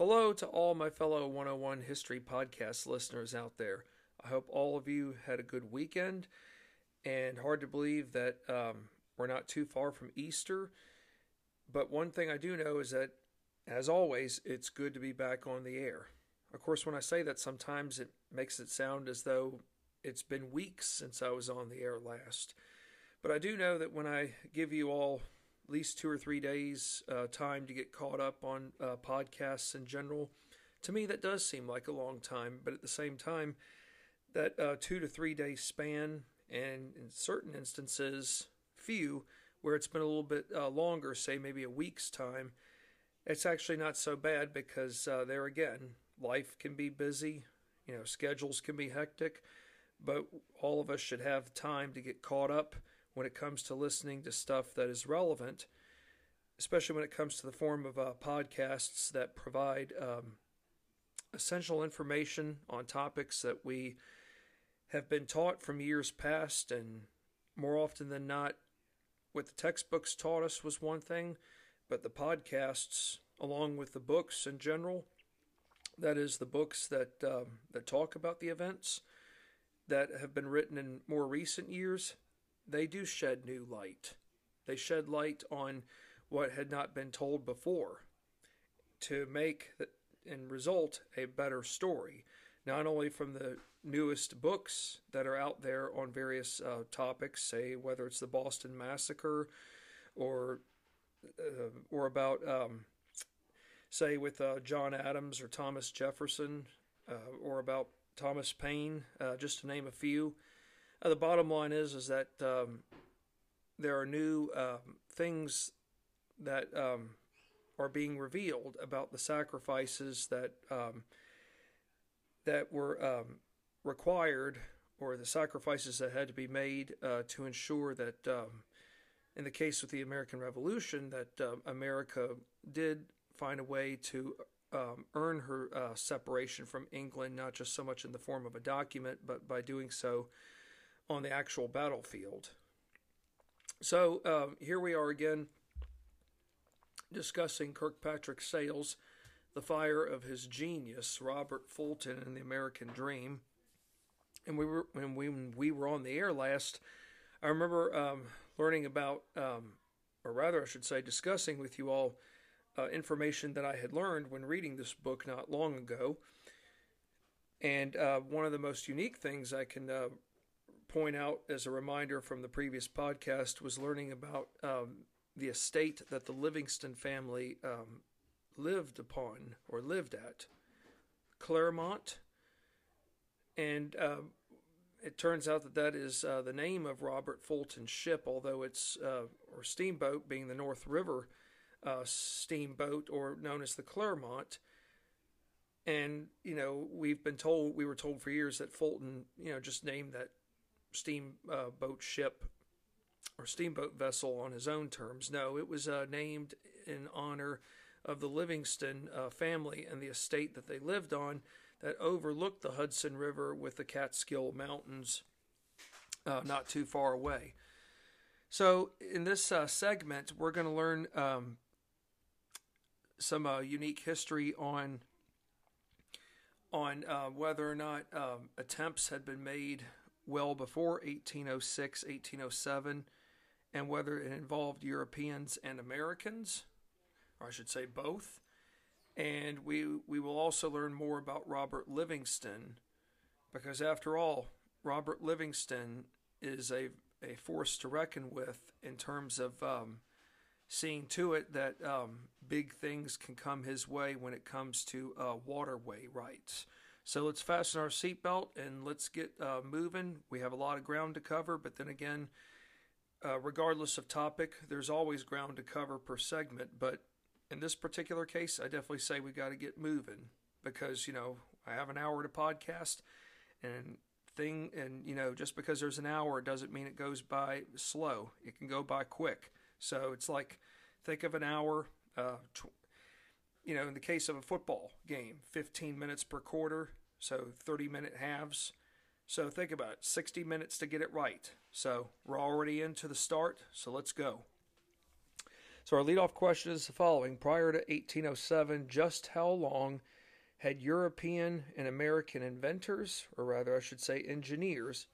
Hello to all my fellow 101 History Podcast listeners out there. I hope all of you had a good weekend, and hard to believe that um, we're not too far from Easter. But one thing I do know is that, as always, it's good to be back on the air. Of course, when I say that, sometimes it makes it sound as though it's been weeks since I was on the air last. But I do know that when I give you all at least two or three days uh, time to get caught up on uh, podcasts in general, to me that does seem like a long time. But at the same time, that uh, two to three day span, and in certain instances, few, where it's been a little bit uh, longer, say maybe a week's time, it's actually not so bad because uh, there again, life can be busy, you know, schedules can be hectic, but all of us should have time to get caught up when it comes to listening to stuff that is relevant, especially when it comes to the form of uh, podcasts that provide um, essential information on topics that we have been taught from years past, and more often than not, what the textbooks taught us was one thing, but the podcasts, along with the books in general, that is the books that um, that talk about the events that have been written in more recent years, they do shed new light. They shed light on what had not been told before to make and result a better story, not only from the newest books that are out there on various uh, topics, say whether it's the Boston Massacre or uh, or about um, say with uh, John Adams or Thomas Jefferson, uh, or about Thomas Paine, uh, just to name a few. Uh, the bottom line is is that um, there are new um, things that um, are being revealed about the sacrifices that um, that were um, required, or the sacrifices that had to be made uh, to ensure that, um, in the case of the American Revolution, that America did find a way to um, earn her uh, separation from England, not just so much in the form of a document, but by doing so on the actual battlefield. So um, here we are again discussing Kirkpatrick Sale's The Fire of His Genius, Robert Fulton and the American Dream. And we were when we, when we were on the air last, I remember um, learning about, um, or rather, I should say, discussing with you all uh, information that I had learned when reading this book not long ago. And uh, one of the most unique things I can uh, point out as a reminder from the previous podcast was learning about um, the estate that the Livingston family um, lived upon or lived at, Claremont. And uh, it turns out that that is uh, the name of Robert Fulton's ship, although it's, uh, or steamboat being the North River uh, steamboat, or known as the Clermont. And, you know, we've been told, we were told for years that Fulton, you know, just named that steamboat uh, ship or steamboat vessel on his own terms. No, it was uh, named in honor of the Livingston uh, family and the estate that they lived on that overlooked the Hudson River with the Catskill Mountains uh, not too far away. So, in this uh, segment, we're going to learn um, some uh, unique history on on whether or not um, attempts had been made well before 1806, 1807, and whether it involved Europeans and Americans, or I should say both. And we we will also learn more about Robert Livingston, because after all, Robert Livingston is a a force to reckon with in terms of um, seeing to it that um, big things can come his way when it comes to uh, waterway rights. So let's fasten our seatbelt and let's get uh, moving. We have a lot of ground to cover, but then again, uh, regardless of topic, there's always ground to cover per segment. But in this particular case, I definitely say we got to get moving because you know I have an hour to podcast, and thing, and you know just because there's an hour doesn't mean it goes by slow. It can go by quick. So it's like think of an hour. Uh, tw- you know, in the case of a football game, 15 minutes per quarter, so 30 minute halves. So think about it 60 minutes to get it right. So we're already into the start, so let's go. So our leadoff question is the following: Prior to 1807, just how long had European and American inventors, or rather, I should say, engineers,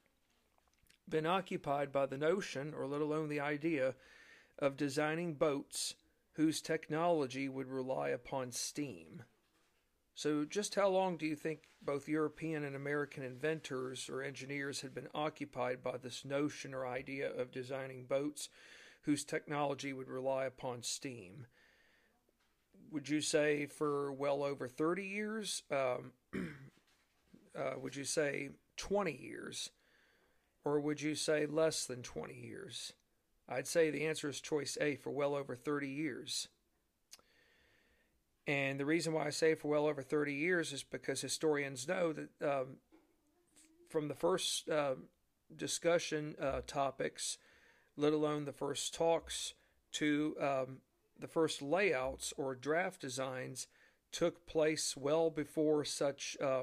been occupied by the notion, or let alone the idea, of designing boats whose technology would rely upon steam? So, just how long do you think both European and American inventors or engineers had been occupied by this notion or idea of designing boats whose technology would rely upon steam? would you say for well over 30 years? Um, uh, would you say 20 years? Or would you say less than 20 years? I'd say the answer is choice A for well over 30 years. And the reason why I say for well over 30 years is because historians know that um, from the first uh, discussion uh, topics, let alone the first talks, to um, the first layouts or draft designs took place well before such uh,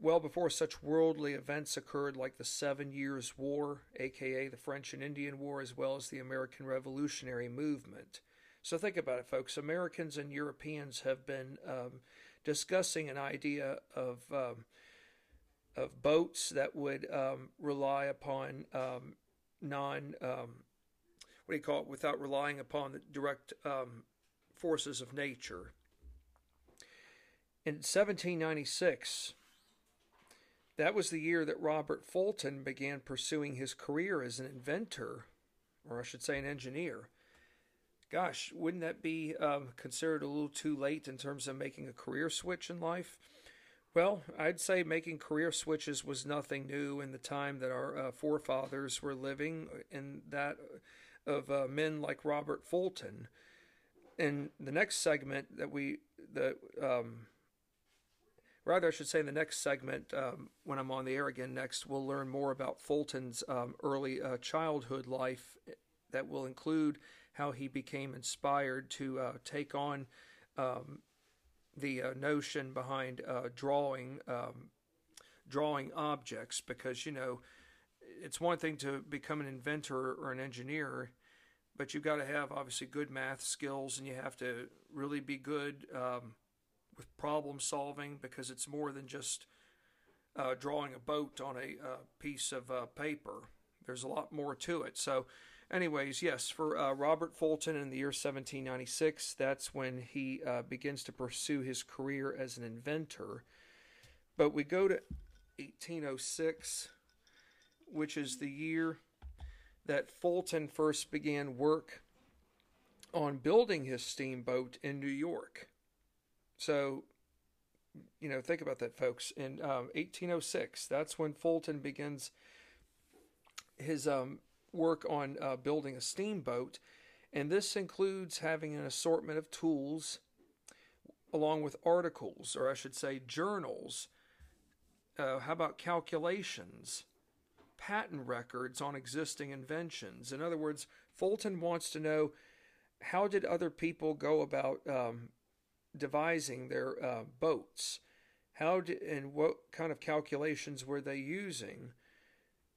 well before such worldly events occurred like the Seven Years' War, aka the French and Indian War, as well as the American Revolutionary Movement. So think about it, folks. Americans and Europeans have been um, discussing an idea of um, of boats that would um, rely upon um, non um, what do you call it, without relying upon the direct um, forces of nature. In 1796, that was the year that Robert Fulton began pursuing his career as an inventor, or I should say, an engineer. Gosh, wouldn't that be um, considered a little too late in terms of making a career switch in life? Well, I'd say making career switches was nothing new in the time that our uh, forefathers were living in that of uh, men like Robert Fulton. In the next segment that we the um, rather I should say in the next segment um, when I'm on the air again next we'll learn more about Fulton's um, early uh, childhood life that will include how he became inspired to uh, take on um, the uh, notion behind uh, drawing um, drawing objects. Because you know it's one thing to become an inventor or an engineer, but you've got to have obviously good math skills and you have to really be good um, with problem solving because it's more than just uh, drawing a boat on a uh, piece of uh, paper. There's a lot more to it. So, anyways, yes, for uh, Robert Fulton in the year 1796, that's when he uh, begins to pursue his career as an inventor. But we go to 1806 which is the year that Fulton first began work on building his steamboat in New York. So, you know, think about that, folks. In um, 1806, that's when Fulton begins his um, work on uh, building a steamboat. And this includes having an assortment of tools along with articles, or I should say, journals. Uh, how about calculations? patent records on existing inventions. In other words, Fulton wants to know how did other people go about um, devising their uh, boats? How did and what kind of calculations were they using?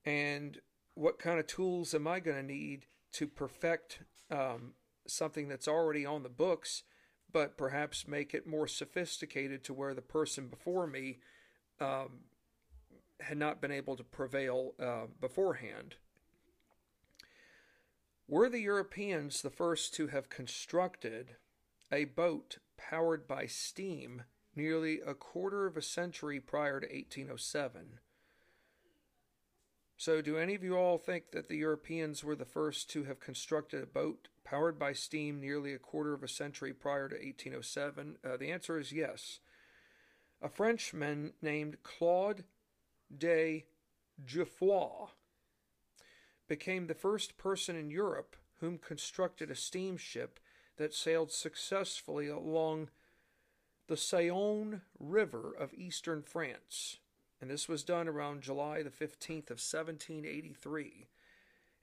And what kind of tools am I going to need to perfect um, something that's already on the books, but perhaps make it more sophisticated to where the person before me um, had not been able to prevail uh, beforehand. Were the Europeans the first to have constructed a boat powered by steam nearly a quarter of a century prior to 1807? So, do any of you all think that the Europeans were the first to have constructed a boat powered by steam nearly a quarter of a century prior to 1807? Uh, the answer is yes. A Frenchman named Claude de Jouffroy became the first person in Europe whom constructed a steamship that sailed successfully along the Saône River of eastern France. And this was done around July the 15th of 1783.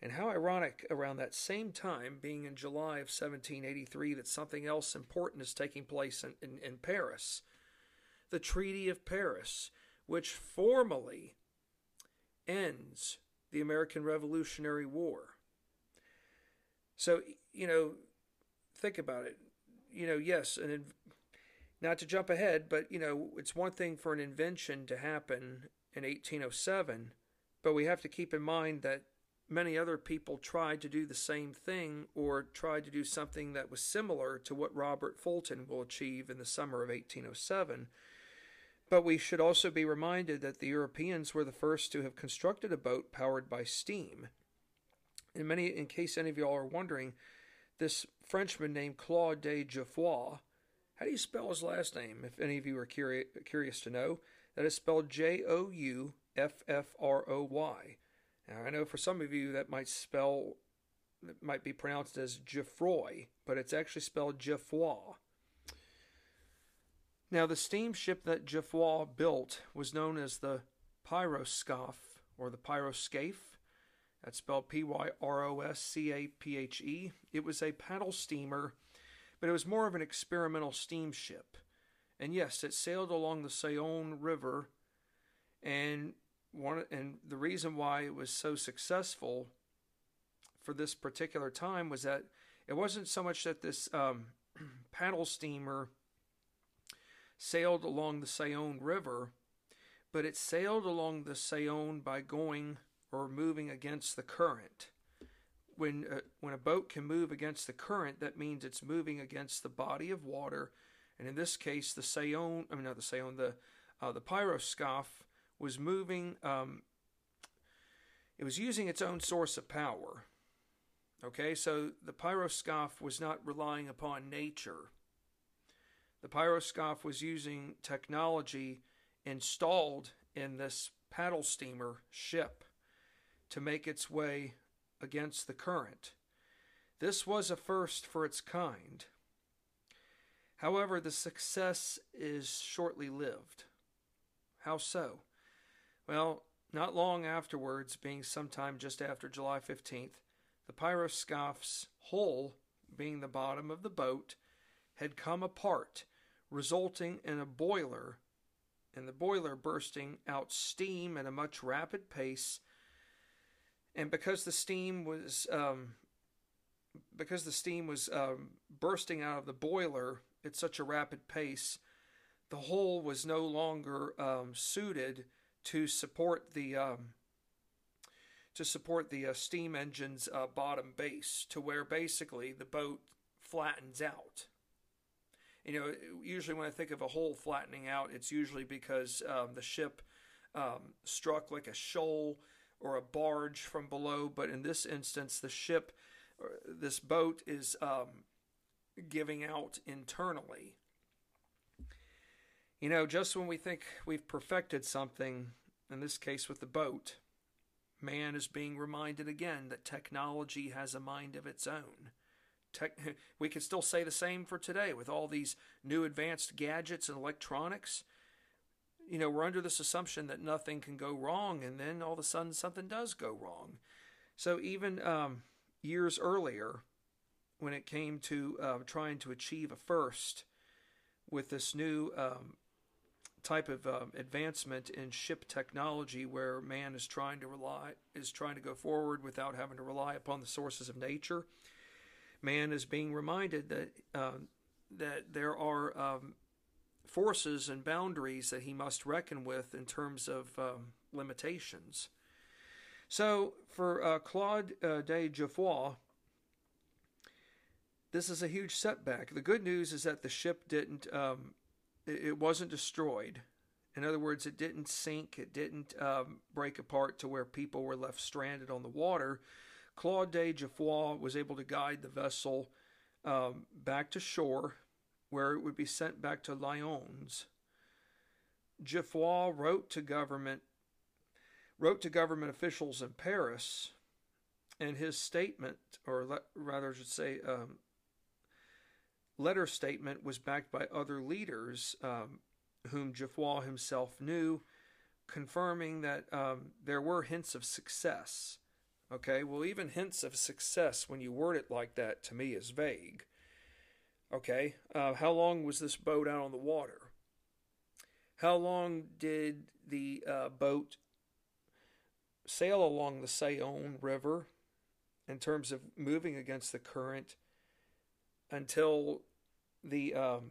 And how ironic around that same time, being in July of 1783, that something else important is taking place in, in, in Paris. The Treaty of Paris, which formally ends the American Revolutionary War. So you know, think about it. You know, yes, and not to jump ahead, but you know, it's one thing for an invention to happen in 1807, but we have to keep in mind that many other people tried to do the same thing or tried to do something that was similar to what Robert Fulton will achieve in the summer of 1807. But we should also be reminded that the Europeans were the first to have constructed a boat powered by steam. In many, in case any of y'all are wondering, this Frenchman named Claude de Jouffroy, how do you spell his last name? If any of you are curious, curious to know, that is spelled J O U F F R O Y. Now, I know for some of you that might spell, it might be pronounced as Geoffroy, but it's actually spelled Jouffroy. Now, the steamship that Jouffroy built was known as the Pyroscaphe or the Pyroscaphe. That's spelled P Y R O S C A P H E. It was a paddle steamer, but it was more of an experimental steamship. And yes, it sailed along the Saône River and one and the reason why it was so successful for this particular time was that it wasn't so much that this um, paddle steamer sailed along the Saône River, but it sailed along the Saône by going or moving against the current. When uh, when a boat can move against the current, that means it's moving against the body of water, and in this case, the Saône, I mean not the Saône, the uh, the Pyroscaphe was moving, um, it was using its own source of power. Okay, so the pyroscaphe was not relying upon nature. The pyroscaphe was using technology installed in this paddle steamer ship to make its way against the current. This was a first for its kind. However, the success is shortly lived. How so? Well, not long afterwards, being sometime just after July 15th, the pyroscaphe's hull, being the bottom of the boat, had come apart, resulting in a boiler, and the boiler bursting out steam at a much rapid pace. And because the steam was um, because the steam was um, bursting out of the boiler at such a rapid pace, the hull was no longer um, suited to support the um, to support the uh, steam engine's uh, bottom base, to where basically the boat flattens out. You know, usually when I think of a hull flattening out, it's usually because um, the ship um, struck like a shoal or a barge from below. But in this instance, the ship, this boat, is um, giving out internally. You know, just when we think we've perfected something, in this case with the boat, man is being reminded again that technology has a mind of its own. Tech, we could still say the same for today with all these new advanced gadgets and electronics. You know, we're under this assumption that nothing can go wrong, and then all of a sudden something does go wrong. So even um, years earlier, when it came to uh, trying to achieve a first with this new um, type of um, advancement in ship technology where man is trying to rely is trying to go forward without having to rely upon the sources of nature man is being reminded that um, that there are forces and boundaries that he must reckon with in terms of um, limitations so for uh, Claude uh, de Jouffroy this is a huge setback the good news is that the ship didn't um, it wasn't destroyed. In other words, it didn't sink, it didn't um, break apart to where people were left stranded on the water. Claude de Jouffroy was able to guide the vessel um, back to shore, where it would be sent back to Lyons. Jouffroy wrote to government wrote to government officials in Paris, and his statement, or le- rather, I should say, um, letter statement was backed by other leaders um, whom Jouffroy himself knew, confirming that um, there were hints of success. Okay, well, even hints of success, when you word it like that, to me is vague. Okay, uh, how long was this boat out on the water? How long did the uh, boat sail along the Saône River in terms of moving against the current until the um,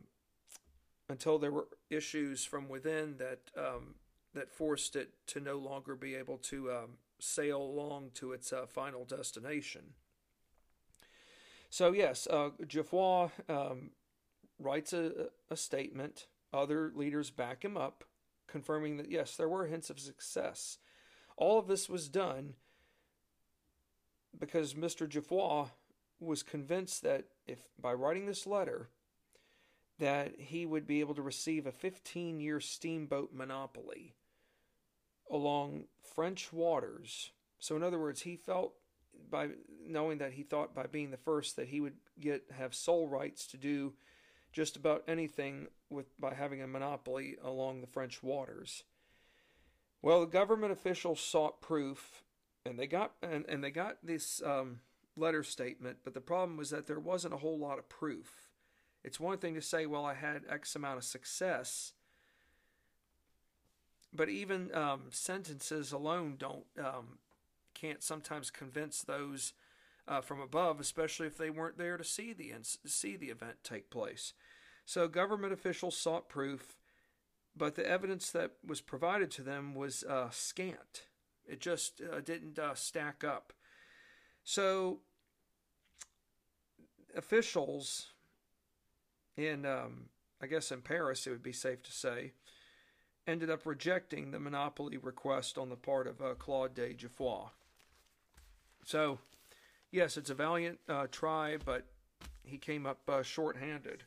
until there were issues from within that um, that forced it to no longer be able to um, sail along to its uh, final destination. So yes, uh, Jouffroy um, writes a, a statement. Other leaders back him up, confirming that yes, there were hints of success. All of this was done because Mr. Jouffroy was convinced that if by writing this letter, that he would be able to receive a 15 year steamboat monopoly along French waters. So, in other words, he felt by knowing that he thought by being the first that he would get have sole rights to do just about anything with by having a monopoly along the French waters. Well, the government officials sought proof, and they got and, and they got this um, letter statement, but the problem was that there wasn't a whole lot of proof. It's one thing to say, well, I had X amount of success, but even um, sentences alone don't um, can't sometimes convince those uh, from above, especially if they weren't there to see the see the event take place. So government officials sought proof, but the evidence that was provided to them was uh, scant. It just uh, didn't uh, stack up. So officials in, um, I guess, in Paris, it would be safe to say, ended up rejecting the monopoly request on the part of uh, Claude de Jouffroy. So, yes, it's a valiant uh, try, but he came up uh, short-handed.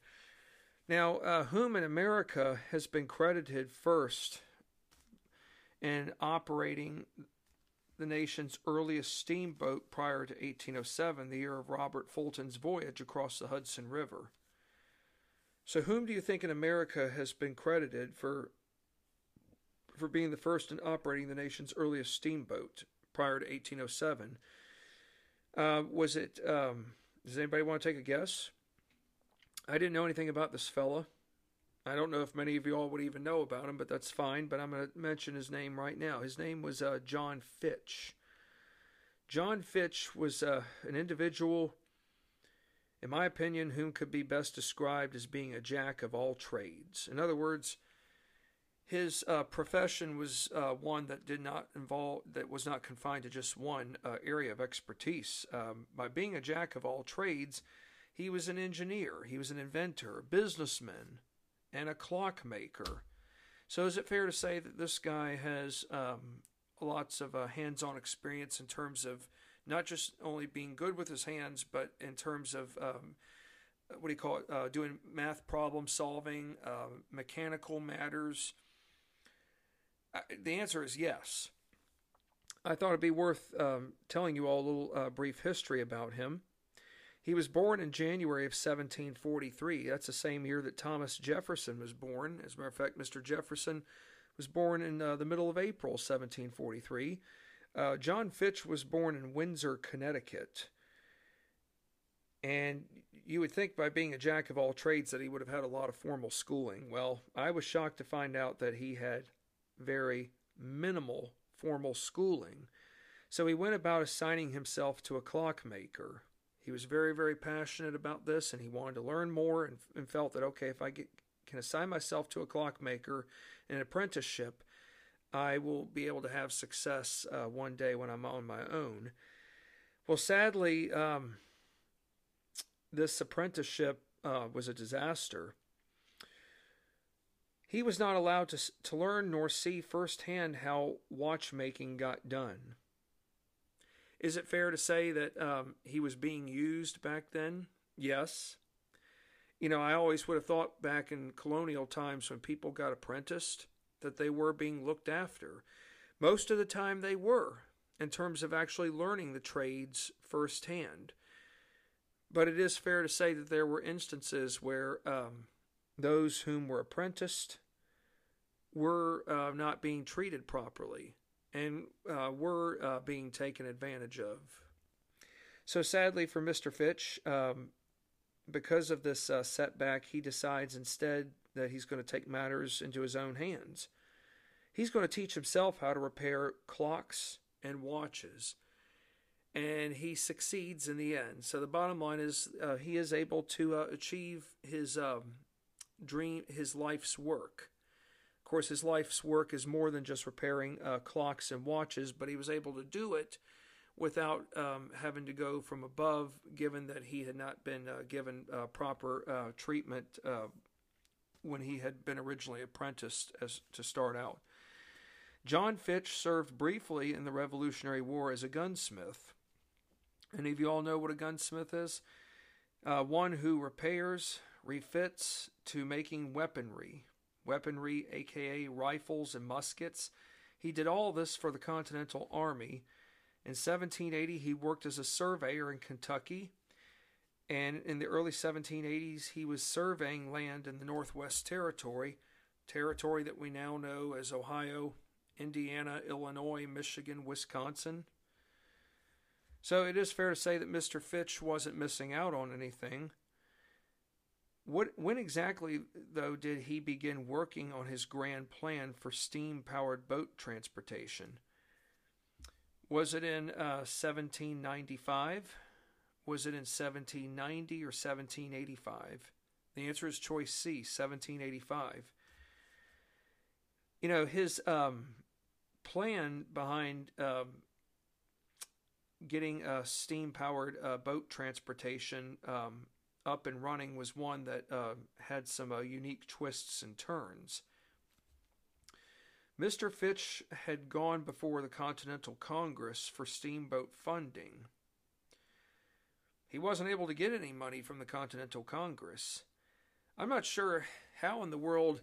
Now, uh, whom in America has been credited first in operating the nation's earliest steamboat prior to 1807, the year of Robert Fulton's voyage across the Hudson River? So, whom do you think in America has been credited for for being the first in operating the nation's earliest steamboat prior to 1807? Uh, was it? Um, does anybody want to take a guess? I didn't know anything about this fella. I don't know if many of you all would even know about him, but that's fine. But I'm going to mention his name right now. His name was uh, John Fitch. John Fitch was uh, an individual in my opinion, whom could be best described as being a jack of all trades. In other words, his uh, profession was uh, one that did not involve that was not confined to just one uh, area of expertise. Um, by being a jack of all trades, he was an engineer, he was an inventor, a businessman, and a clockmaker. So, is it fair to say that this guy has um, lots of uh, hands-on experience in terms of not just only being good with his hands, but in terms of um, what do you call it? Uh, doing math problem solving, uh, mechanical matters. The answer is yes. I thought it'd be worth um, telling you all a little uh, brief history about him. He was born in January of 1743. That's the same year that Thomas Jefferson was born. As a matter of fact, Mr. Jefferson was born in uh, the middle of April 1743. Uh, John Fitch was born in Windsor, Connecticut. And you would think by being a jack of all trades that he would have had a lot of formal schooling. Well, I was shocked to find out that he had very minimal formal schooling. So he went about assigning himself to a clockmaker. He was very, very passionate about this and he wanted to learn more and, and felt that, okay, if I get, can assign myself to a clockmaker in an apprenticeship, I will be able to have success uh, one day when I'm on my own. Well, sadly, um, this apprenticeship uh, was a disaster. He was not allowed to, to learn nor see firsthand how watchmaking got done. Is it fair to say that um, he was being used back then? Yes. You know, I always would have thought back in colonial times when people got apprenticed, that they were being looked after. Most of the time, they were, in terms of actually learning the trades firsthand. But it is fair to say that there were instances where um, those whom were apprenticed were uh, not being treated properly and uh, were uh, being taken advantage of. So, sadly for Mr. Fitch, um, because of this uh, setback, he decides instead that he's going to take matters into his own hands. He's going to teach himself how to repair clocks and watches. and he succeeds in the end. So the bottom line is uh, he is able to uh, achieve his um, dream, his life's work. Of course, his life's work is more than just repairing uh, clocks and watches, but he was able to do it without um, having to go from above, given that he had not been uh, given uh, proper uh, treatment when he had been originally apprenticed as to start out. John Fitch served briefly in the Revolutionary War as a gunsmith. Any of you all know what a gunsmith is? Uh, one who repairs, refits to making weaponry, weaponry, aka rifles and muskets. He did all this for the Continental Army. In 1780, he worked as a surveyor in Kentucky, and in the early 1780s, he was surveying land in the Northwest Territory, territory that we now know as Ohio, Indiana, Illinois, Michigan, Wisconsin. So it is fair to say that Mr. Fitch wasn't missing out on anything. What, when exactly, though, did he begin working on his grand plan for steam powered boat transportation? Was it in uh, 1795? Was it in 1790 or 1785? The answer is choice C, 1785. You know, his um, plan behind um, getting a steam powered uh, boat transportation um, up and running was one that uh, had some uh, unique twists and turns. Mr. Fitch had gone before the Continental Congress for steamboat funding. He wasn't able to get any money from the Continental Congress. I'm not sure how in the world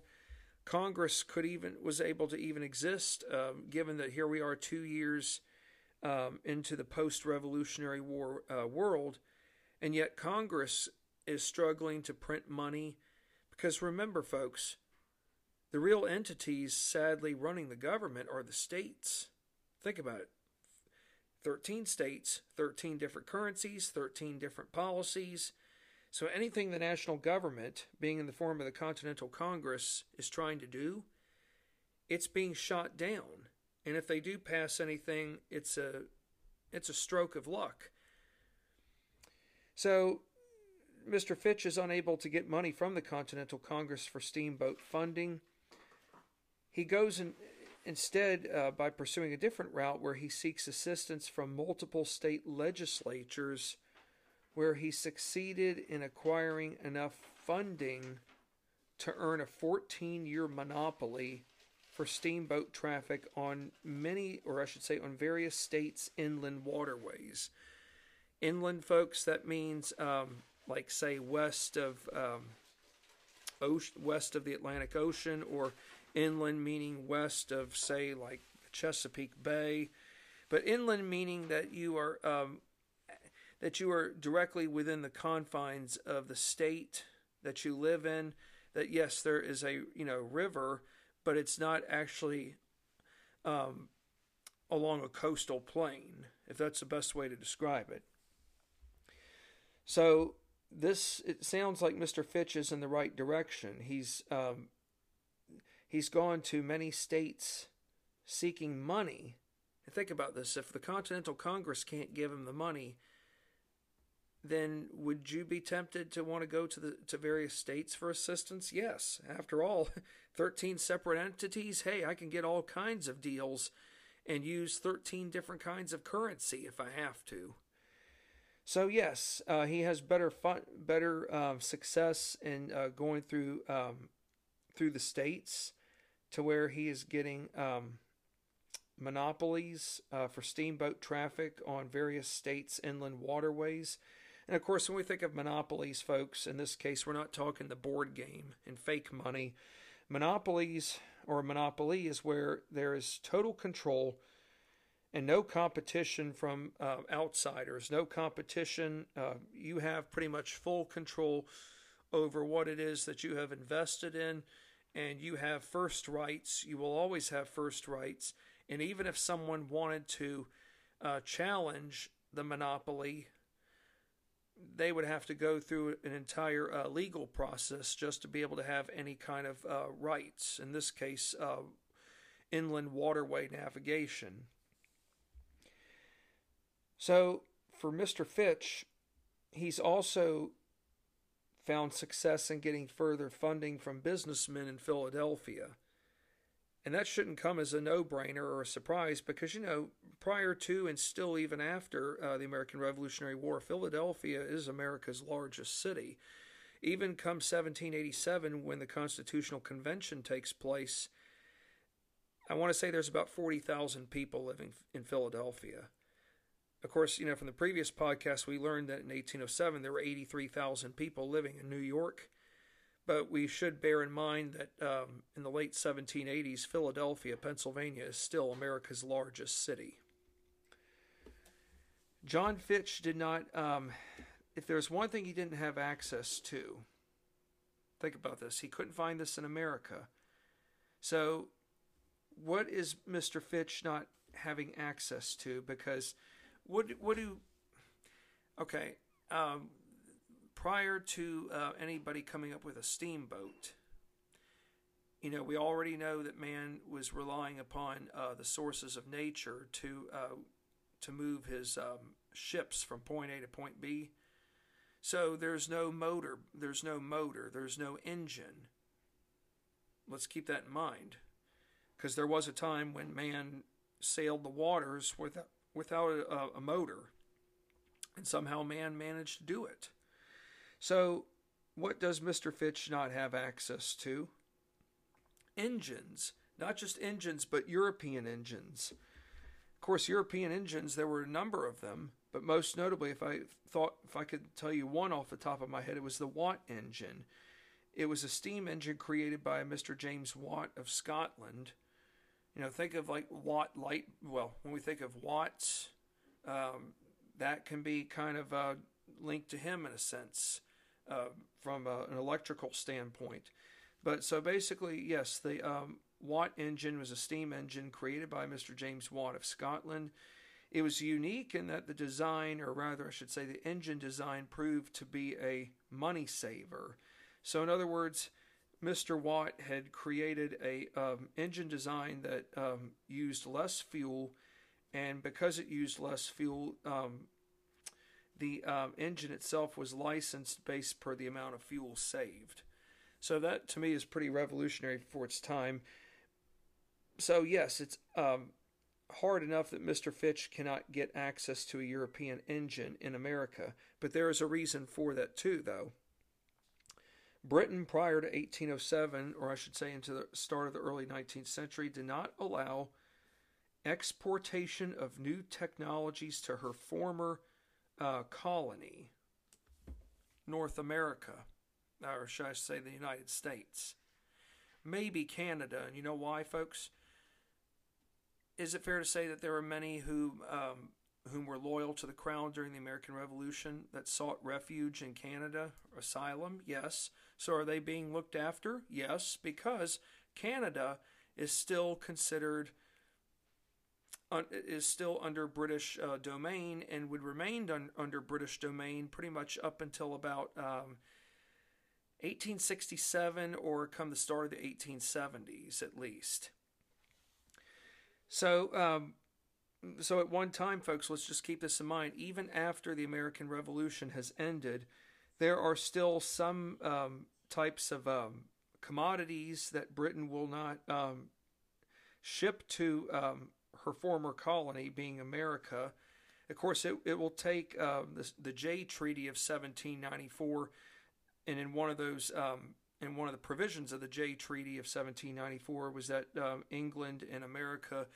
Congress could even was able to even exist, um, given that here we are two years um, into the post-Revolutionary War uh, world, and yet Congress is struggling to print money because remember, folks, the real entities sadly running the government are the states. Think about it 13 states, 13 different currencies, 13 different policies. So anything the national government, being in the form of the Continental Congress, is trying to do, it's being shot down. And if they do pass anything, it's a it's a stroke of luck. So Mr. Fitch is unable to get money from the Continental Congress for steamboat funding. He goes in, instead uh, by pursuing a different route where he seeks assistance from multiple state legislatures, where he succeeded in acquiring enough funding to earn a 14 year monopoly for steamboat traffic on many, or I should say, on various states' inland waterways. Inland, folks, that means um, like say west of um, ocean, west of the Atlantic Ocean, or inland meaning west of say like Chesapeake Bay, but inland meaning that you are um, that you are directly within the confines of the state that you live in. That yes, there is a you know river, but it's not actually um, along a coastal plain, if that's the best way to describe it. So this it sounds like Mr. Fitch is in the right direction. He's um, he's gone to many states seeking money. And think about this: if the Continental Congress can't give him the money, then would you be tempted to want to go to the to various states for assistance? Yes. After all, 13 separate entities, hey, I can get all kinds of deals and use 13 different kinds of currency if I have to. So yes, uh, he has better fun, better um, success in uh, going through um, through the states to where he is getting um, monopolies uh, for steamboat traffic on various states' inland waterways. And of course, when we think of monopolies, folks, in this case, we're not talking the board game and fake money. Monopolies or monopoly is where there is total control and no competition from uh, outsiders, no competition. Uh, you have pretty much full control over what it is that you have invested in, and you have first rights. You will always have first rights. And even if someone wanted to uh, challenge the monopoly, they would have to go through an entire uh, legal process just to be able to have any kind of uh, rights. In this case, uh, inland waterway navigation. So for Mr. Fitch, he's also found success in getting further funding from businessmen in Philadelphia. And that shouldn't come as a no brainer or a surprise because, you know, prior to and still even after uh, the American Revolutionary War, Philadelphia is America's largest city. Even come 1787, when the Constitutional Convention takes place, I want to say there's about 40,000 people living in Philadelphia. Of course, you know, from the previous podcast, we learned that in 1807 there were 83,000 people living in New York. But we should bear in mind that um, in the late 1780s, Philadelphia, Pennsylvania, is still America's largest city. John Fitch did not, um, if there's one thing he didn't have access to, think about this, he couldn't find this in America. So, what is Mr. Fitch not having access to? Because what, what do, okay, um, prior to uh, anybody coming up with a steamboat, you know, we already know that man was relying upon uh, the sources of nature to uh, to move his um, ships from point A to point B. So there's no motor, there's no motor, there's no engine. Let's keep that in mind, because there was a time when man sailed the waters without without a, a motor, and somehow man managed to do it. So, what does Mr. Fitch not have access to? Engines. Not just engines, but European engines. Of course, European engines, there were a number of them, but most notably, if I thought, if I could tell you one off the top of my head, it was the Watt engine. It was a steam engine created by Mr. James Watt of Scotland. You know, think of like Watt light. Well, when we think of Watts, um, that can be kind of uh, linked to him in a sense uh, from a, an electrical standpoint. But so basically, yes, the um, Watt engine was a steam engine created by Mr. James Watt of Scotland. It was unique in that the design, or rather, I should say, the engine design proved to be a money saver. So, in other words, Mr. Watt had created a um, engine design that um, used less fuel, and because it used less fuel, um, the um, engine itself was licensed based per the amount of fuel saved. So that to me is pretty revolutionary for its time. So yes, it's um, hard enough that Mr. Fitch cannot get access to a European engine in America, but there is a reason for that too, though. Britain prior to 1807, or I should say into the start of the early 19th century, did not allow exportation of new technologies to her former uh, colony, North America, or should I say the United States, maybe Canada. And you know why, folks? Is it fair to say that there were many who um, whom were loyal to the crown during the American Revolution that sought refuge in Canada, asylum? Yes. So are they being looked after? Yes, because Canada is still considered is still under British uh, domain and would remain un- under British domain pretty much up until about um, 1867 or come the start of the 1870s at least. So, um, so at one time, folks, let's just keep this in mind. Even after the American Revolution has ended, there are still some um, types of um, commodities that Britain will not um, ship to um, her former colony, being America. Of course, it, it will take uh, the, the Jay Treaty of 1794, and in one of those, um, in one of the provisions of the Jay Treaty of 1794 was that um, England and America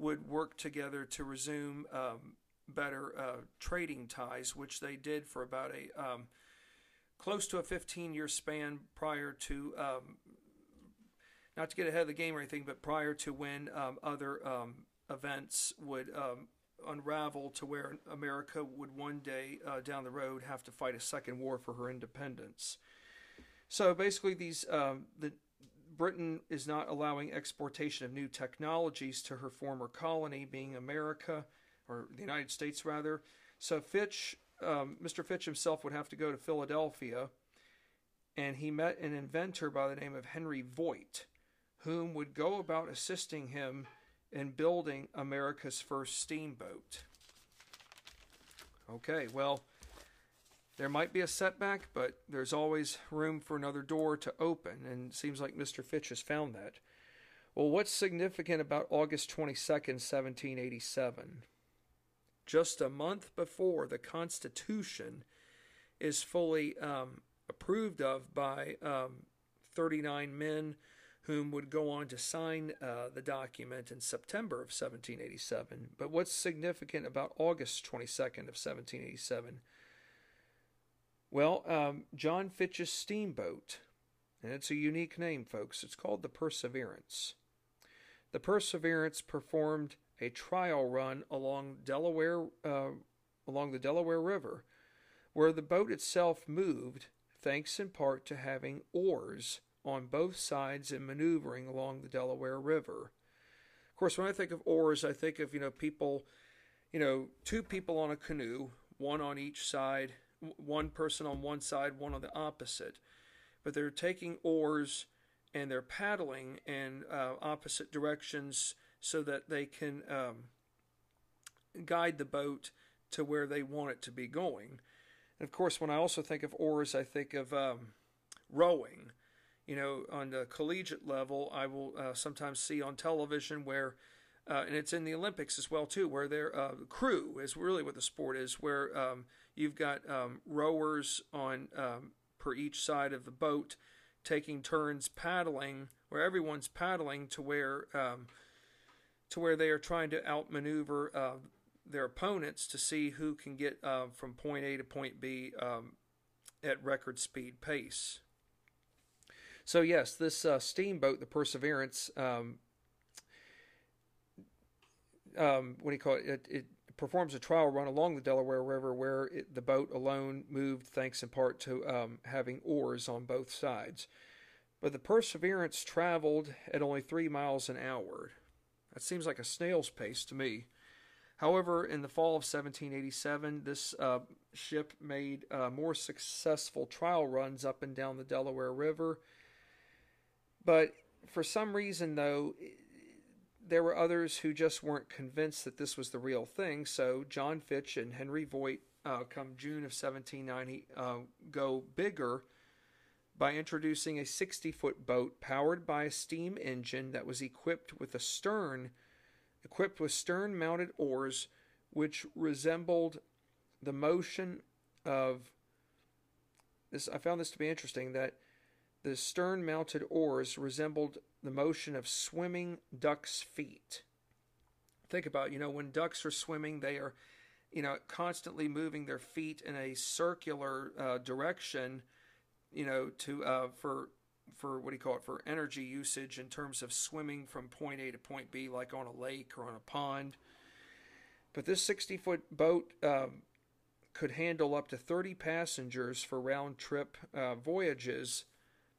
would work together to resume um, better uh, trading ties, which they did for about a um, close to a 15 year span prior to um, not to get ahead of the game or anything, but prior to when um, other um, events would um, unravel to where America would one day uh, down the road have to fight a second war for her independence. So basically, these um, the Britain is not allowing exportation of new technologies to her former colony, being America or the United States rather. So Fitch, um, Mr. Fitch himself would have to go to Philadelphia, and he met an inventor by the name of Henry Voigt, whom would go about assisting him in building America's first steamboat. Okay, well, there might be a setback, but there's always room for another door to open, and it seems like Mr. Fitch has found that. Well, what's significant about August 22nd, 1787? Just a month before the Constitution is fully um, approved of by um, 39 men whom would go on to sign uh, the document in September of 1787. But what's significant about August 22nd of 1787? Well, um, John Fitch's steamboat, and it's a unique name, folks. It's called the Perseverance. The Perseverance performed a trial run along Delaware, uh, along the Delaware River, where the boat itself moved, thanks in part to having oars on both sides and maneuvering along the Delaware River. Of course, when I think of oars, I think of, you know, people, you know, two people on a canoe, one on each side, one person on one side, one on the opposite. But they're taking oars and they're paddling in uh, opposite directions so that they can um, guide the boat to where they want it to be going. And of course, when I also think of oars, I think of um, rowing you know, on the collegiate level, I will uh, sometimes see on television where, uh, and it's in the Olympics as well too, where their uh, crew is really what the sport is, where um, you've got um, rowers on um, per each side of the boat, taking turns paddling, where everyone's paddling to where um, to where they are trying to outmaneuver uh, their opponents to see who can get uh, from point A to point B um, at record speed pace. So yes, this uh, steamboat, the Perseverance, um, um, what do you call it? It, it performs a trial run along the Delaware River, where it, the boat alone moved, thanks in part to um, having oars on both sides. But the Perseverance traveled at only three miles an hour. That seems like a snail's pace to me. However, in the fall of 1787, this uh, ship made uh, more successful trial runs up and down the Delaware River but for some reason, though, there were others who just weren't convinced that this was the real thing. So John Fitch and Henry Voigt, uh, come June of 1790, uh, go bigger by introducing a 60 foot boat powered by a steam engine that was equipped with a stern, equipped with stern mounted oars, which resembled the motion of this. I found this to be interesting that the stern mounted oars resembled the motion of swimming ducks' feet. Think about, you know, when ducks are swimming, they are, you know, constantly moving their feet in a circular uh, direction, you know, to uh, for for what do you call it for energy usage in terms of swimming from point A to point B, like on a lake or on a pond. But this 60 foot boat um, could handle up to 30 passengers for round trip uh, voyages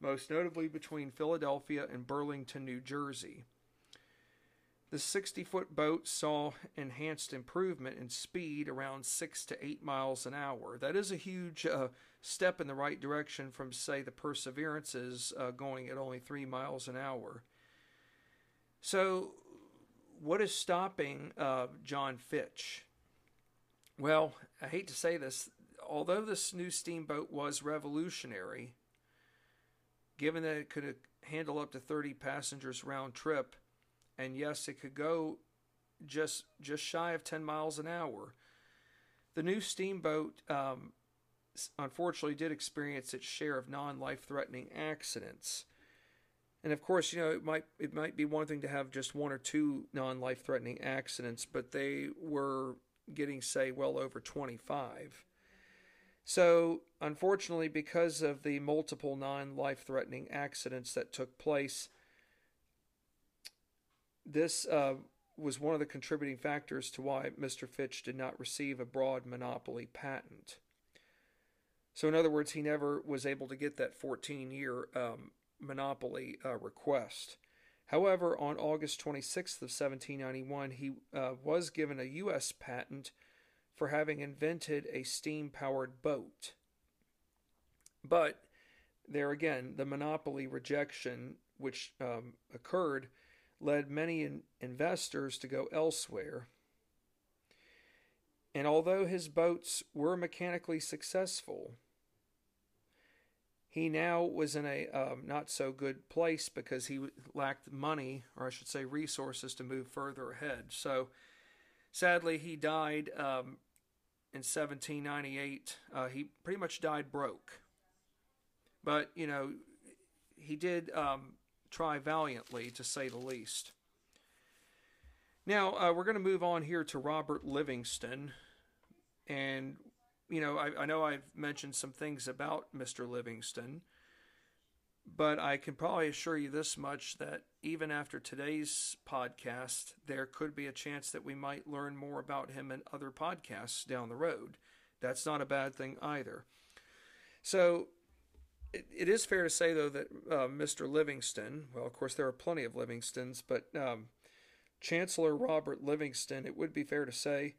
most notably between Philadelphia and Burlington, New Jersey. The 60 foot boat saw enhanced improvement in speed around 6 to 8 miles an hour. That is a huge uh, step in the right direction from, say, the Perseverance's uh, going at only 3 miles an hour. So, what is stopping uh, John Fitch? Well, I hate to say this, although this new steamboat was revolutionary, given that it could handle up to 30 passengers round trip, and yes, it could go just just shy of 10 miles an hour. The new steamboat, um, unfortunately, did experience its share of non-life-threatening accidents. And of course, you know it might it might be one thing to have just one or two non-life-threatening accidents, but they were getting say well over 25. So, unfortunately, because of the multiple non life threatening accidents that took place, this uh, was one of the contributing factors to why Mr. Fitch did not receive a broad monopoly patent. So, in other words, he never was able to get that 14 year um, monopoly uh, request. However, on August 26th of 1791, he uh, was given a U.S. patent for having invented a steam powered boat. But there again, the monopoly rejection which um, occurred led many in- investors to go elsewhere. And although his boats were mechanically successful, he now was in a um, not so good place because he lacked money, or I should say, resources to move further ahead. So, sadly, he died um, in 1798. Uh, he pretty much died broke. But, you know, he did um, try valiantly, to say the least. Now, uh, we're going to move on here to Robert Livingston. And you know, I, I know I've mentioned some things about Mr. Livingston, but I can probably assure you this much that even after today's podcast, there could be a chance that we might learn more about him in other podcasts down the road. That's not a bad thing either. So, it, it is fair to say, though, that uh, Mr. Livingston, well, of course, there are plenty of Livingstons, but um, Chancellor Robert Livingston, it would be fair to say,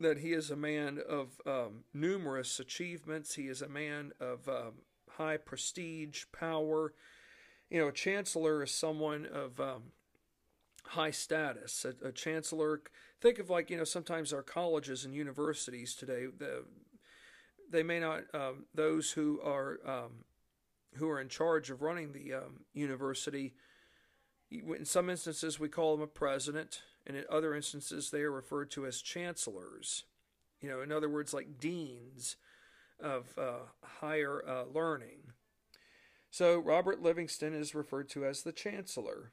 that he is a man of um, numerous achievements. He is a man of um, high prestige, power. You know, a chancellor is someone of um, high status. A, a, chancellor, think of like, you know, sometimes our colleges and universities today, the, they may not, um, those who are, um, who are in charge of running the um, university, in some instances we call them a president and in other instances they are referred to as chancellors. You know, in other words, like deans of uh, higher uh, learning. So Robert Livingston is referred to as the chancellor.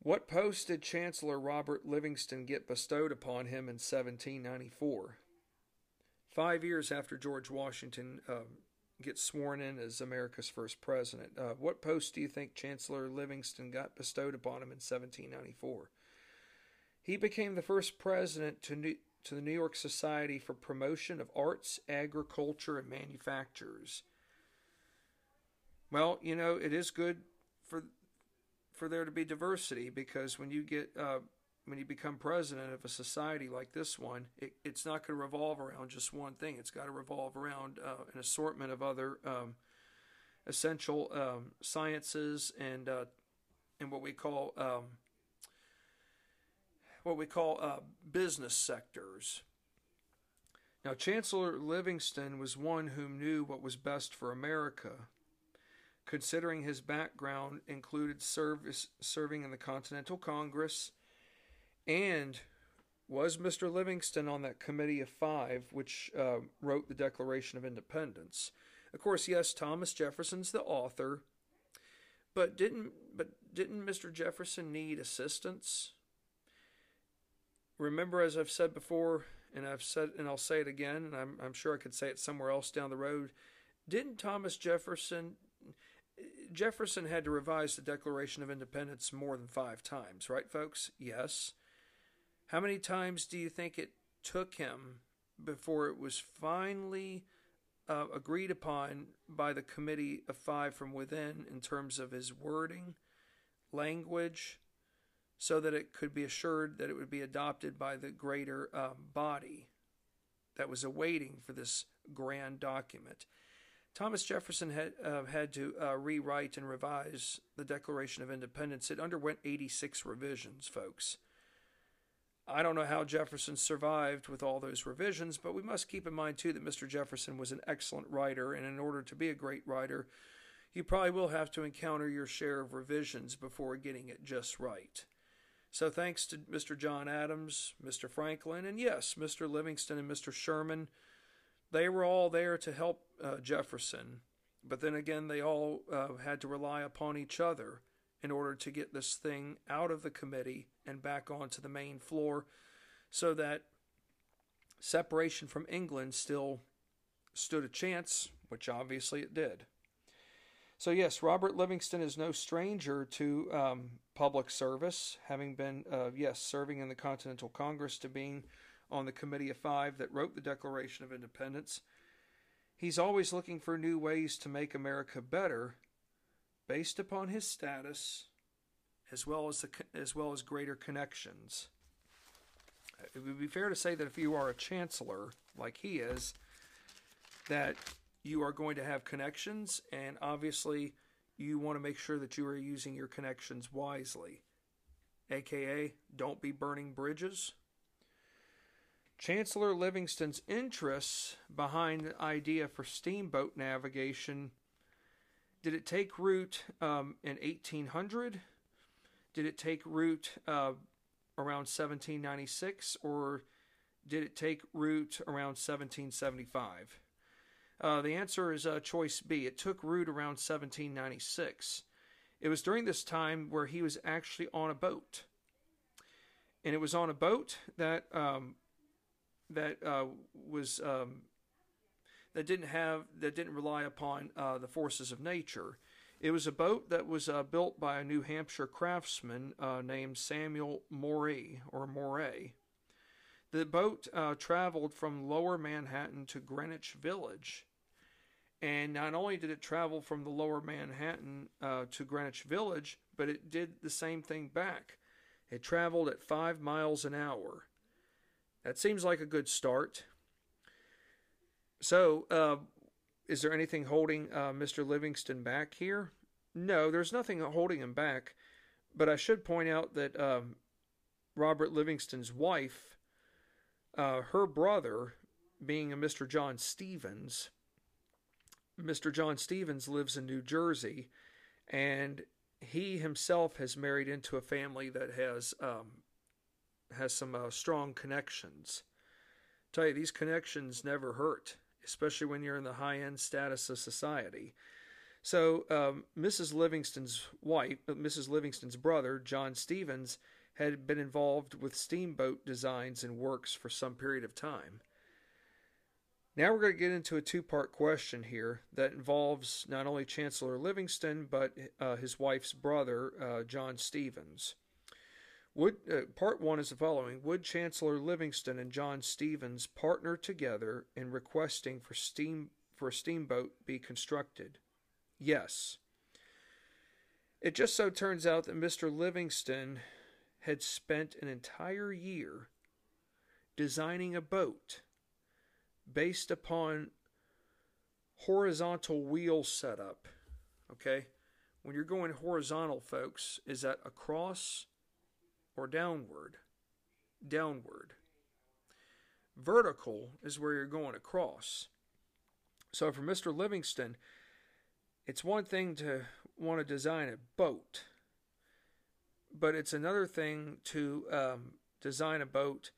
What post did Chancellor Robert Livingston get bestowed upon him in 1794? Five years after George Washington um, gets sworn in as America's first president. Uh, what post do you think Chancellor Livingston got bestowed upon him in 1794? He became the first president to, to the New York Society for Promotion of Arts, Agriculture, and Manufactures. Well, you know, it is good for for there to be diversity because when you get uh, when you become president of a society like this one, it, it's not going to revolve around just one thing. It's got to revolve around uh, an assortment of other um, essential um, sciences and uh, and what we call um, what we call uh, business sectors. Now, Chancellor Livingston was one who knew what was best for America, considering his background included service, serving in the Continental Congress and was Mr. Livingston on that committee of five which uh, wrote the Declaration of Independence. Of course, yes, Thomas Jefferson's the author, but didn't but didn't Mr. Jefferson need assistance? Remember, as I've said before, and I've said, and I'll say it again, and I'm, I'm sure I could say it somewhere else down the road. Didn't Thomas Jefferson? Jefferson had to revise the Declaration of Independence more than five times, right, folks? Yes. How many times do you think it took him before it was finally uh, agreed upon by the Committee of Five from within in terms of his wording, language, so that it could be assured that it would be adopted by the greater um, body that was awaiting for this grand document. Thomas Jefferson had uh, had to uh, rewrite and revise the Declaration of Independence. It underwent 86 revisions, folks. I don't know how Jefferson survived with all those revisions, but we must keep in mind too that Mr. Jefferson was an excellent writer, and in order to be a great writer, you probably will have to encounter your share of revisions before getting it just right. So thanks to Mr. John Adams, Mr. Franklin, and yes, Mr. Livingston and Mr. Sherman, they were all there to help uh, Jefferson. But then again, they all uh, had to rely upon each other in order to get this thing out of the committee and back onto the main floor so that separation from England still stood a chance, which obviously it did. So, yes, Robert Livingston is no stranger to um, public service, having been, uh, yes, serving in the Continental Congress to being on the Committee of Five that wrote the Declaration of Independence. He's always looking for new ways to make America better based upon his status as well as, the, as, well as greater connections. It would be fair to say that if you are a chancellor, like he is, that you are going to have connections, and obviously, you want to make sure that you are using your connections wisely. AKA, don't be burning bridges. Chancellor Livingston's interests behind the idea for steamboat navigation did it take root um, in 1800? Did it take root uh, around 1796? Or did it take root around 1775? Uh, the answer is uh, choice B. It took root around 1796. It was during this time where he was actually on a boat. And it was on a boat that um, that uh, was um, that didn't have that didn't rely upon uh, the forces of nature. It was a boat that was uh, built by a New Hampshire craftsman uh, named Samuel Morey or Moray. The boat uh, traveled from Lower Manhattan to Greenwich Village, and not only did it travel from the Lower Manhattan uh, to Greenwich Village, but it did the same thing back. It traveled at five miles an hour. That seems like a good start. So, uh, is there anything holding uh, Mr. Livingston back here? No, there's nothing holding him back. But I should point out that um, Robert Livingston's wife, uh, her brother, being a Mr. John Stevens, Mr. John Stevens lives in New Jersey, and he himself has married into a family that has um, has some uh, strong connections. I tell you, these connections never hurt especially when you're in the high end status of society. So, um, Mrs. Livingston's wife, uh, Mrs. Livingston's brother, John Stevens, had been involved with steamboat designs and works for some period of time. Now we're going to get into a two part question here that involves not only Chancellor Livingston, but uh, his wife's brother, uh, John Stevens. Would, uh, part one is the following Would Chancellor Livingston and John Stevens partner together in requesting for steam for a steamboat be constructed? Yes. It just so turns out that Mr. Livingston had spent an entire year designing a boat based upon horizontal wheel setup. Okay? When you're going horizontal, folks, is that across or downward. Downward. Vertical is where you're going across. So for Mr. Livingston, it's one thing to want to design a boat, but it's another thing to um, design a boat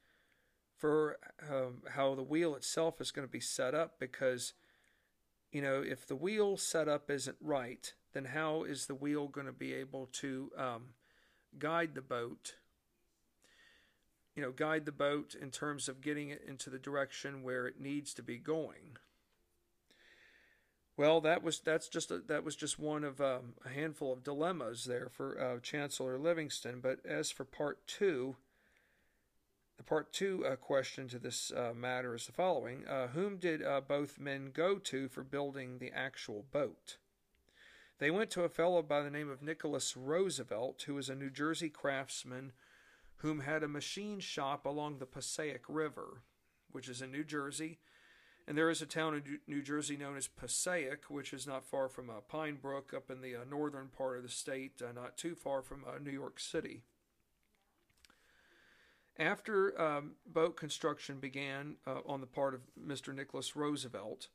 for um, how the wheel itself is going to be set up because you know if the wheel setup isn't right then how is the wheel going to be able to um, guide the boat you know, guide the boat in terms of getting it into the direction where it needs to be going. Well, that was that's just a, that was just one of um, a handful of dilemmas there for uh, Chancellor Livingston. But as for part two, the part two uh, question to this uh, matter is the following: uh, Whom did uh, both men go to for building the actual boat? They went to a fellow by the name of Nicholas Roosevelt, who was a New Jersey craftsman whom had a machine shop along the Passaic River, which is in New Jersey. And there is a town in New Jersey known as Passaic, which is not far from uh, Pine Brook, up in the uh, northern part of the state, uh, not too far from uh, New York City. After um, boat construction began uh, on the part of Mr. Nicholas Roosevelt,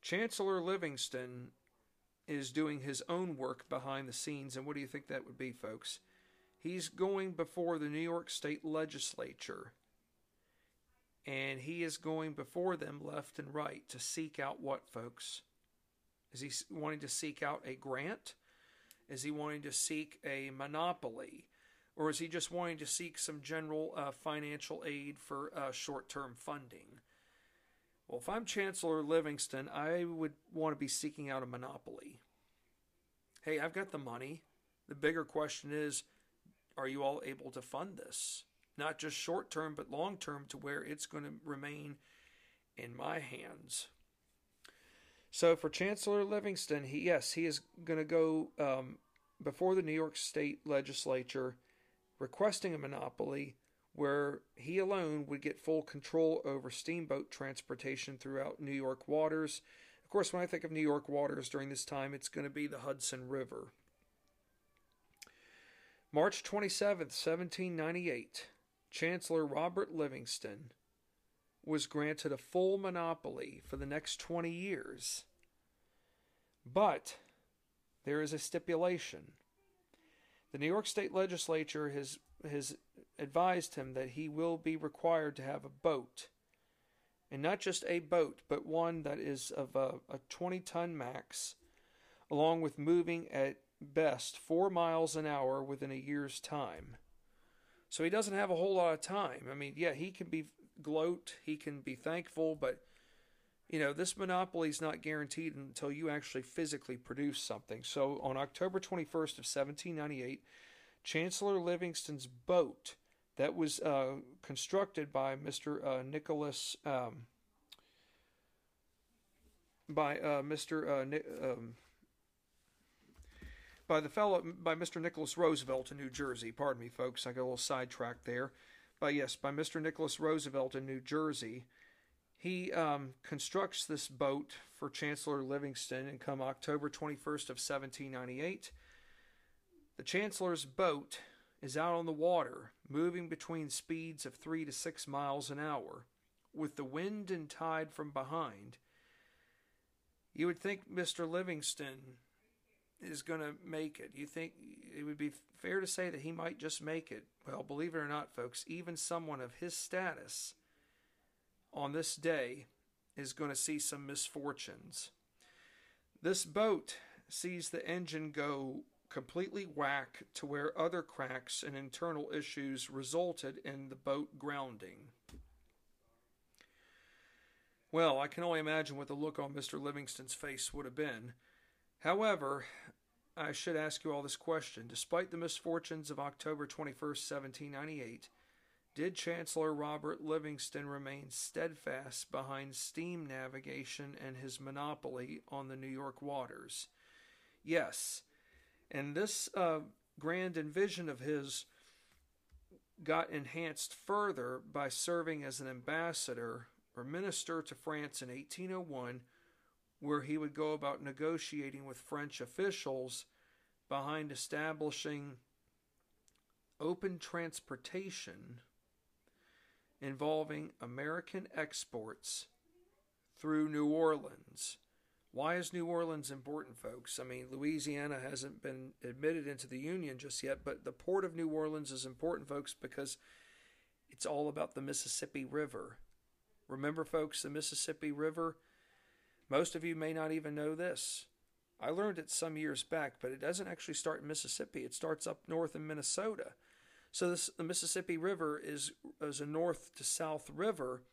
Chancellor Livingston is doing his own work behind the scenes. And what do you think that would be, folks? He's going before the New York State Legislature. And he is going before them left and right to seek out what, folks? Is he wanting to seek out a grant? Is he wanting to seek a monopoly? Or is he just wanting to seek some general uh, financial aid for uh, short term funding? Well, if I'm Chancellor Livingston, I would want to be seeking out a monopoly. Hey, I've got the money. The bigger question is are you all able to fund this? Not just short term, but long term to where it's going to remain in my hands. So for Chancellor Livingston, he yes, he is going to go um, before the New York State Legislature requesting a monopoly where he alone would get full control over steamboat transportation throughout New York waters. Of course, when I think of New York waters during this time, it's going to be the Hudson River. March 27, 1798, Chancellor Robert Livingston was granted a full monopoly for the next 20 years. But there is a stipulation. The New York State Legislature has, has advised him that he will be required to have a boat. And not just a boat, but one that is of a, a 20 ton max, along with moving at best four miles an hour within a year's time. So he doesn't have a whole lot of time. I mean, yeah, he can be gloat, he can be thankful, but you know, this monopoly is not guaranteed until you actually physically produce something. So on October 21st of 1798, Chancellor Livingston's boat that was uh, constructed by Mr. Uh, Nicholas um, by uh, Mr. Uh, um, by the fellow by Mr. Nicholas Roosevelt in New Jersey. Pardon me, folks, I got a little sidetracked there. But yes, by Mr. Nicholas Roosevelt in New Jersey. He um, constructs this boat for Chancellor Livingston, and come October 21st of 1798, the Chancellor's boat is out on the water, moving between speeds of three to six miles an hour, with the wind and tide from behind. You would think Mr. Livingston is going to make it. You think it would be fair to say that he might just make it. Well, believe it or not, folks, even someone of his status on this day is going to see some misfortunes. This boat sees the engine go completely whack to where other cracks and internal issues resulted in the boat grounding. Well, I can only imagine what the look on Mr. Livingston's face would have been. However, I should ask you all this question. Despite the misfortunes of October 21st, 1798, did Chancellor Robert Livingston remain steadfast behind steam navigation and his monopoly on the New York waters? Yes. And this uh, grand envision of his got enhanced further by serving as an ambassador or minister to France in 1801, where he would go about negotiating with French officials behind establishing open transportation involving American exports through New Orleans. Why is New Orleans important, folks? I mean, Louisiana hasn't been admitted into the Union just yet, but the port of New Orleans is important, folks, because it's all about the Mississippi River. Remember, folks, the Mississippi River? Most of you may not even know this. I learned it some years back, but it doesn't actually start in Mississippi. It starts up north in Minnesota. So this, the Mississippi River is is a north to south river,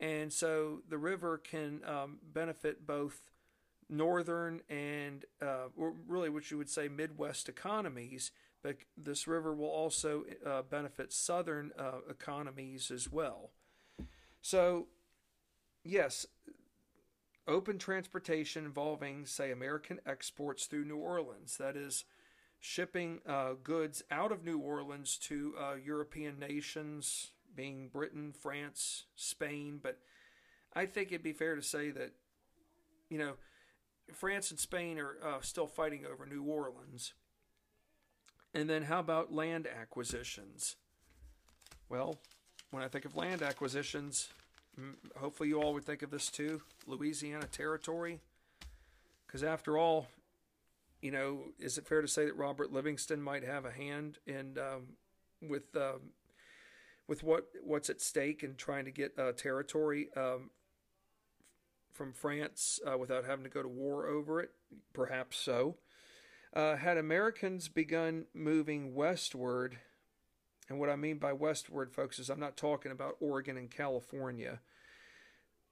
and so the river can um, benefit both northern and uh, really what you would say Midwest economies. But this river will also uh, benefit southern uh, economies as well. So, yes, open transportation involving, say, American exports through New Orleans. That is shipping uh, goods out of New Orleans to uh, European nations, being Britain, France, Spain. But I think it'd be fair to say that, you know, France and Spain are uh, still fighting over New Orleans. And then how about land acquisitions? Well, when I think of land acquisitions, hopefully you all would think of this too Louisiana Territory. Because after all, you know, is it fair to say that Robert Livingston might have a hand in um, with um, with what what's at stake in trying to get uh, territory um, from France uh, without having to go to war over it? Perhaps so. Uh, had Americans begun moving westward, and what I mean by westward, folks, is I'm not talking about Oregon and California.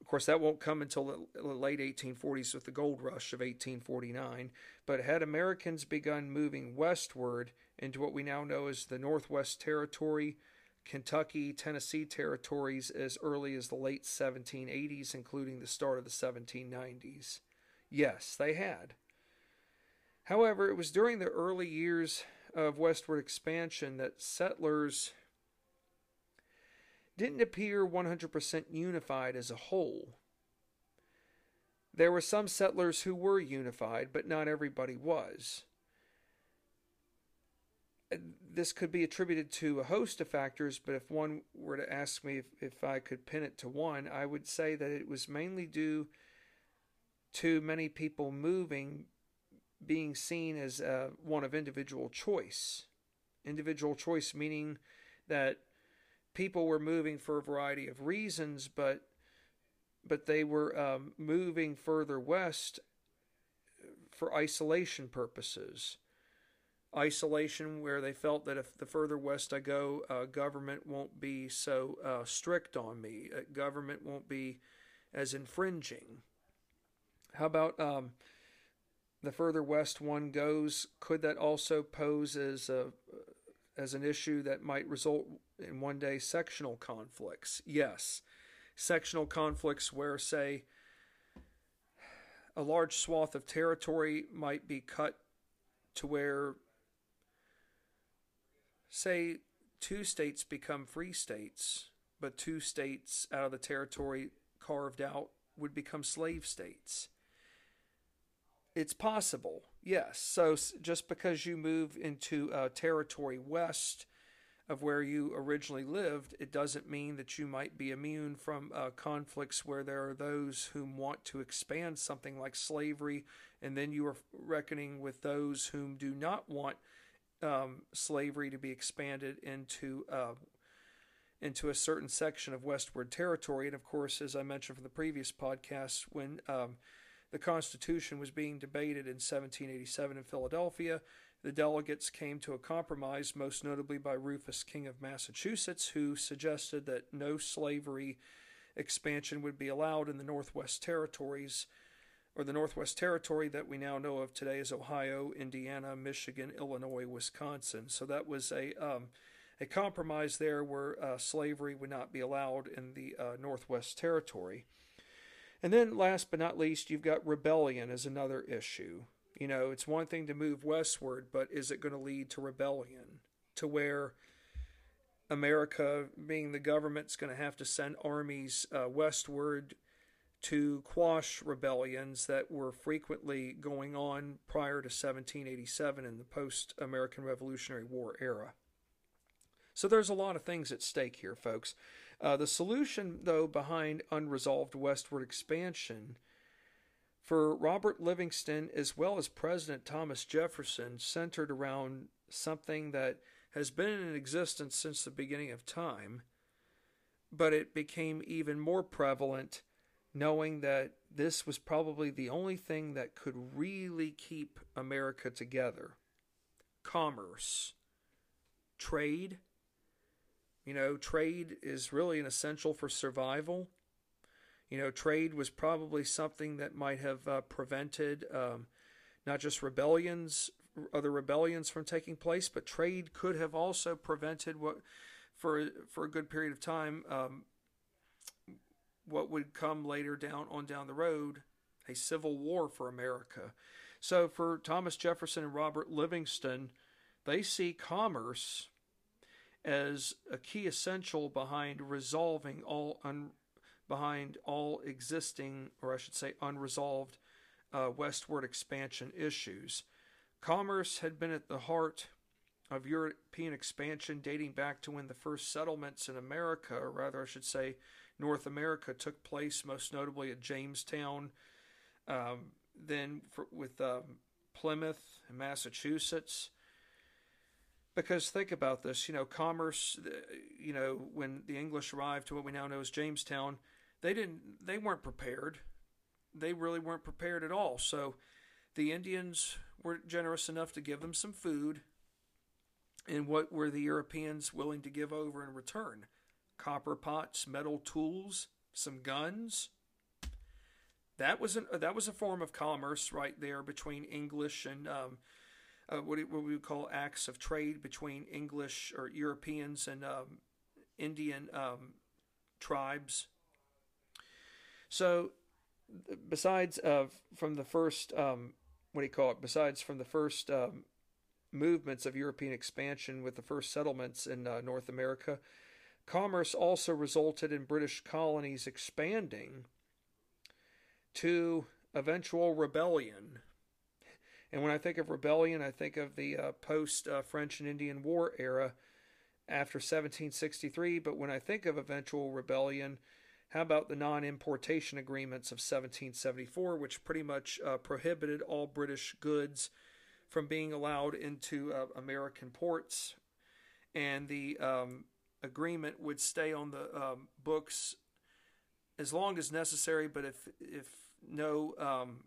Of course, that won't come until the late 1840s with the gold rush of 1849. But had Americans begun moving westward into what we now know as the Northwest Territory, Kentucky, Tennessee territories as early as the late 1780s, including the start of the 1790s? Yes, they had. However, it was during the early years of westward expansion that settlers didn't appear 100% unified as a whole. There were some settlers who were unified, but not everybody was. this could be attributed to a host of factors, but if one were to ask me if, if I could pin it to one, I would say that it was mainly due to many people moving being seen as uh, one of individual choice. Individual choice meaning that people were moving for a variety of reasons, but but they were um, moving further west for isolation purposes. Isolation, where they felt that if the further west I go, uh, government won't be so uh, strict on me. Uh, government won't be as infringing. How about um, the further west one goes? Could that also pose as a as an issue that might result in one day sectional conflicts? Yes, sectional conflicts where, say, a large swath of territory might be cut to where, say, two states become free states, but two states out of the territory carved out would become slave states. It's possible, yes. So just because you move into a territory west of where you originally lived, it doesn't mean that you might be immune from uh, conflicts where there are those whom want to expand something like slavery, and then you are reckoning with those whom do not want um, slavery to be expanded into uh, into a certain section of westward territory. And of course, as I mentioned from the previous podcast, when um, the Constitution was being debated in 1787 in Philadelphia. The delegates came to a compromise, most notably by Rufus King of Massachusetts, who suggested that no slavery expansion would be allowed in the Northwest Territories, or the Northwest Territory that we now know of today as Ohio, Indiana, Michigan, Illinois, Wisconsin. So that was a um, a compromise there where uh, slavery would not be allowed in the uh, Northwest Territory. And then, last but not least, you've got rebellion as another issue. You know, it's one thing to move westward, but is it going to lead to rebellion? To where America, being the government, is going to have to send armies uh, westward to quash rebellions that were frequently going on prior to 1787 in the post American Revolutionary War era. So there's a lot of things at stake here, folks. Uh, the solution, though, behind unresolved westward expansion for Robert Livingston as well as President Thomas Jefferson centered around something that has been in existence since the beginning of time, but it became even more prevalent knowing that this was probably the only thing that could really keep America together. Commerce, trade, you know, trade is really an essential for survival. You know, trade was probably something that might have uh, prevented um, not just rebellions, other rebellions from taking place, but trade could have also prevented what, for for a good period of time, um, what would come later down on down the road, a civil war for America. So for Thomas Jefferson and Robert Livingston, they see commerce as a key essential behind resolving all un, behind all existing, or I should say, unresolved uh, westward expansion issues. Commerce had been at the heart of European expansion dating back to when the first settlements in America, or rather, I should say, North America, took place, most notably at Jamestown, um, then for, with um, Plymouth, Massachusetts, because think about this, you know, commerce, you know, when the English arrived to what we now know as Jamestown, they didn't, they weren't prepared. They really weren't prepared at all. So the Indians were generous enough to give them some food. And what were the Europeans willing to give over in return? Copper pots, metal tools, some guns. That was an, that was a form of commerce right there between English and um, uh, what, what we would call acts of trade between English or Europeans and um, Indian um, tribes. So, besides uh, from the first, um, what do you call it? Besides from the first um, movements of European expansion with the first settlements in uh, North America, commerce also resulted in British colonies expanding to eventual rebellion And when I think of rebellion, I think of the uh, post uh, French and Indian War era after 1763. But when I think of eventual rebellion, how about the non importation agreements of 1774, which pretty much uh, prohibited all British goods from being allowed into uh, American ports? And the um, agreement would stay on the um, books as long as necessary, but if, if no um,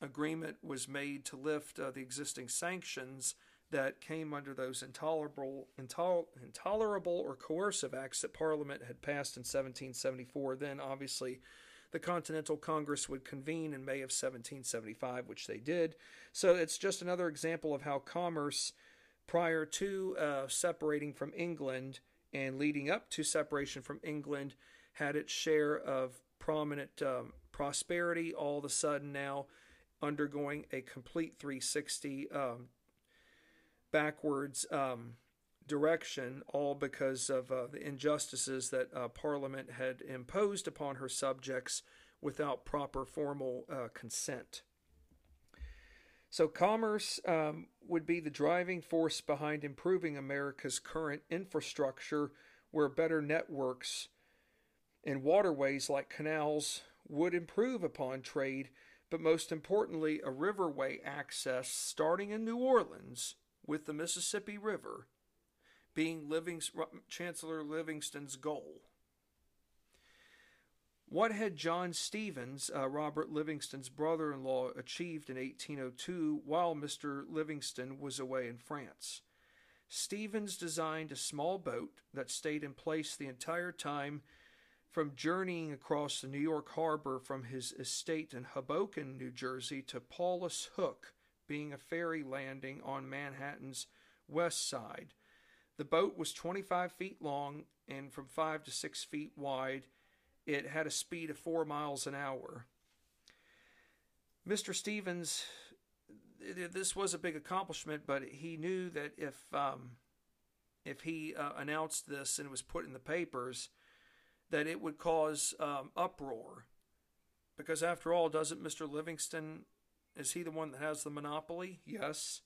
agreement was made to lift uh, the existing sanctions, that came under those intolerable, intol- intolerable or coercive acts that Parliament had passed in 1774. Then, obviously, the Continental Congress would convene in May of 1775, which they did. So it's just another example of how commerce, prior to uh, separating from England and leading up to separation from England, had its share of prominent um, prosperity. All of a sudden, now undergoing a complete 360 um, backwards um, direction, all because of uh, the injustices that uh, Parliament had imposed upon her subjects without proper formal uh, consent. So, commerce um, would be the driving force behind improving America's current infrastructure, where better networks and waterways like canals would improve upon trade, but most importantly, a riverway access starting in New Orleans with the Mississippi River being Chancellor Livingston's goal. What had John Stevens, uh, Robert Livingston's brother in law, achieved in 1802 while Mr. Livingston was away in France? Stevens designed a small boat that stayed in place the entire time from journeying across the New York harbor from his estate in Hoboken, New Jersey, to Paulus Hook, being a ferry landing on Manhattan's west side. The boat was 25 feet long and from 5 to 6 feet wide. It had a speed of 4 miles an hour. Mr. Stevens, this was a big accomplishment, but he knew that if um, if he uh, announced this and it was put in the papers, that it would cause um, uproar. Because after all, doesn't Mr. Livingston is he the one that has the monopoly? Yes.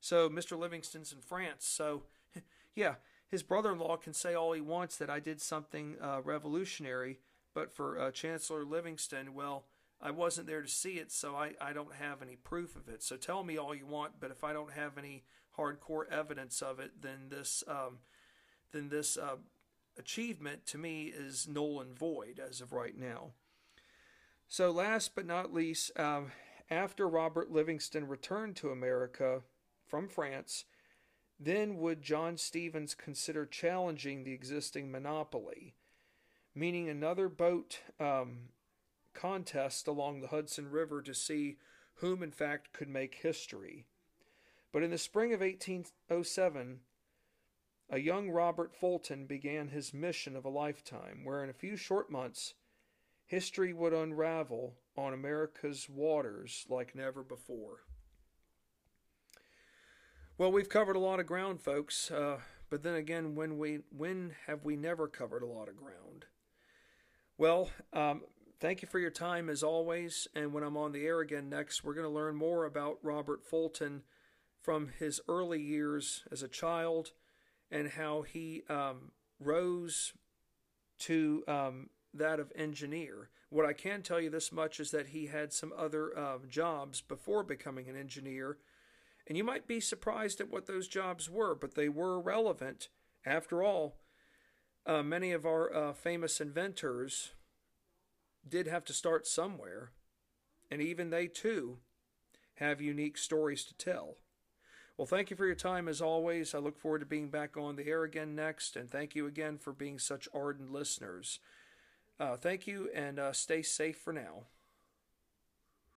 So Mr. Livingston's in France. So, yeah, his brother in law can say all he wants that I did something uh, revolutionary, but for uh, Chancellor Livingston, well, I wasn't there to see it, so I, I don't have any proof of it. So tell me all you want, but if I don't have any hardcore evidence of it, then this um, then this uh, achievement to me is null and void as of right now. So last but not least, um, after Robert Livingston returned to America from France, then would John Stevens consider challenging the existing monopoly, meaning another boat um, contest along the Hudson River to see whom, in fact, could make history. But in the spring of 1807, a young Robert Fulton began his mission of a lifetime, where in a few short months, history would unravel on America's waters like never before. Well, we've covered a lot of ground, folks. Uh, but then again, when we when have we never covered a lot of ground? Well, um, thank you for your time as always. And when I'm on the air again next, we're going to learn more about Robert Fulton from his early years as a child and how he um, rose to um, that of engineer. What I can tell you this much is that he had some other uh, jobs before becoming an engineer, and you might be surprised at what those jobs were, but they were relevant. After all, uh, many of our uh, famous inventors did have to start somewhere, and even they too have unique stories to tell. Well, thank you for your time as always. I look forward to being back on the air again next, and thank you again for being such ardent listeners. Uh, thank you and uh, stay safe for now.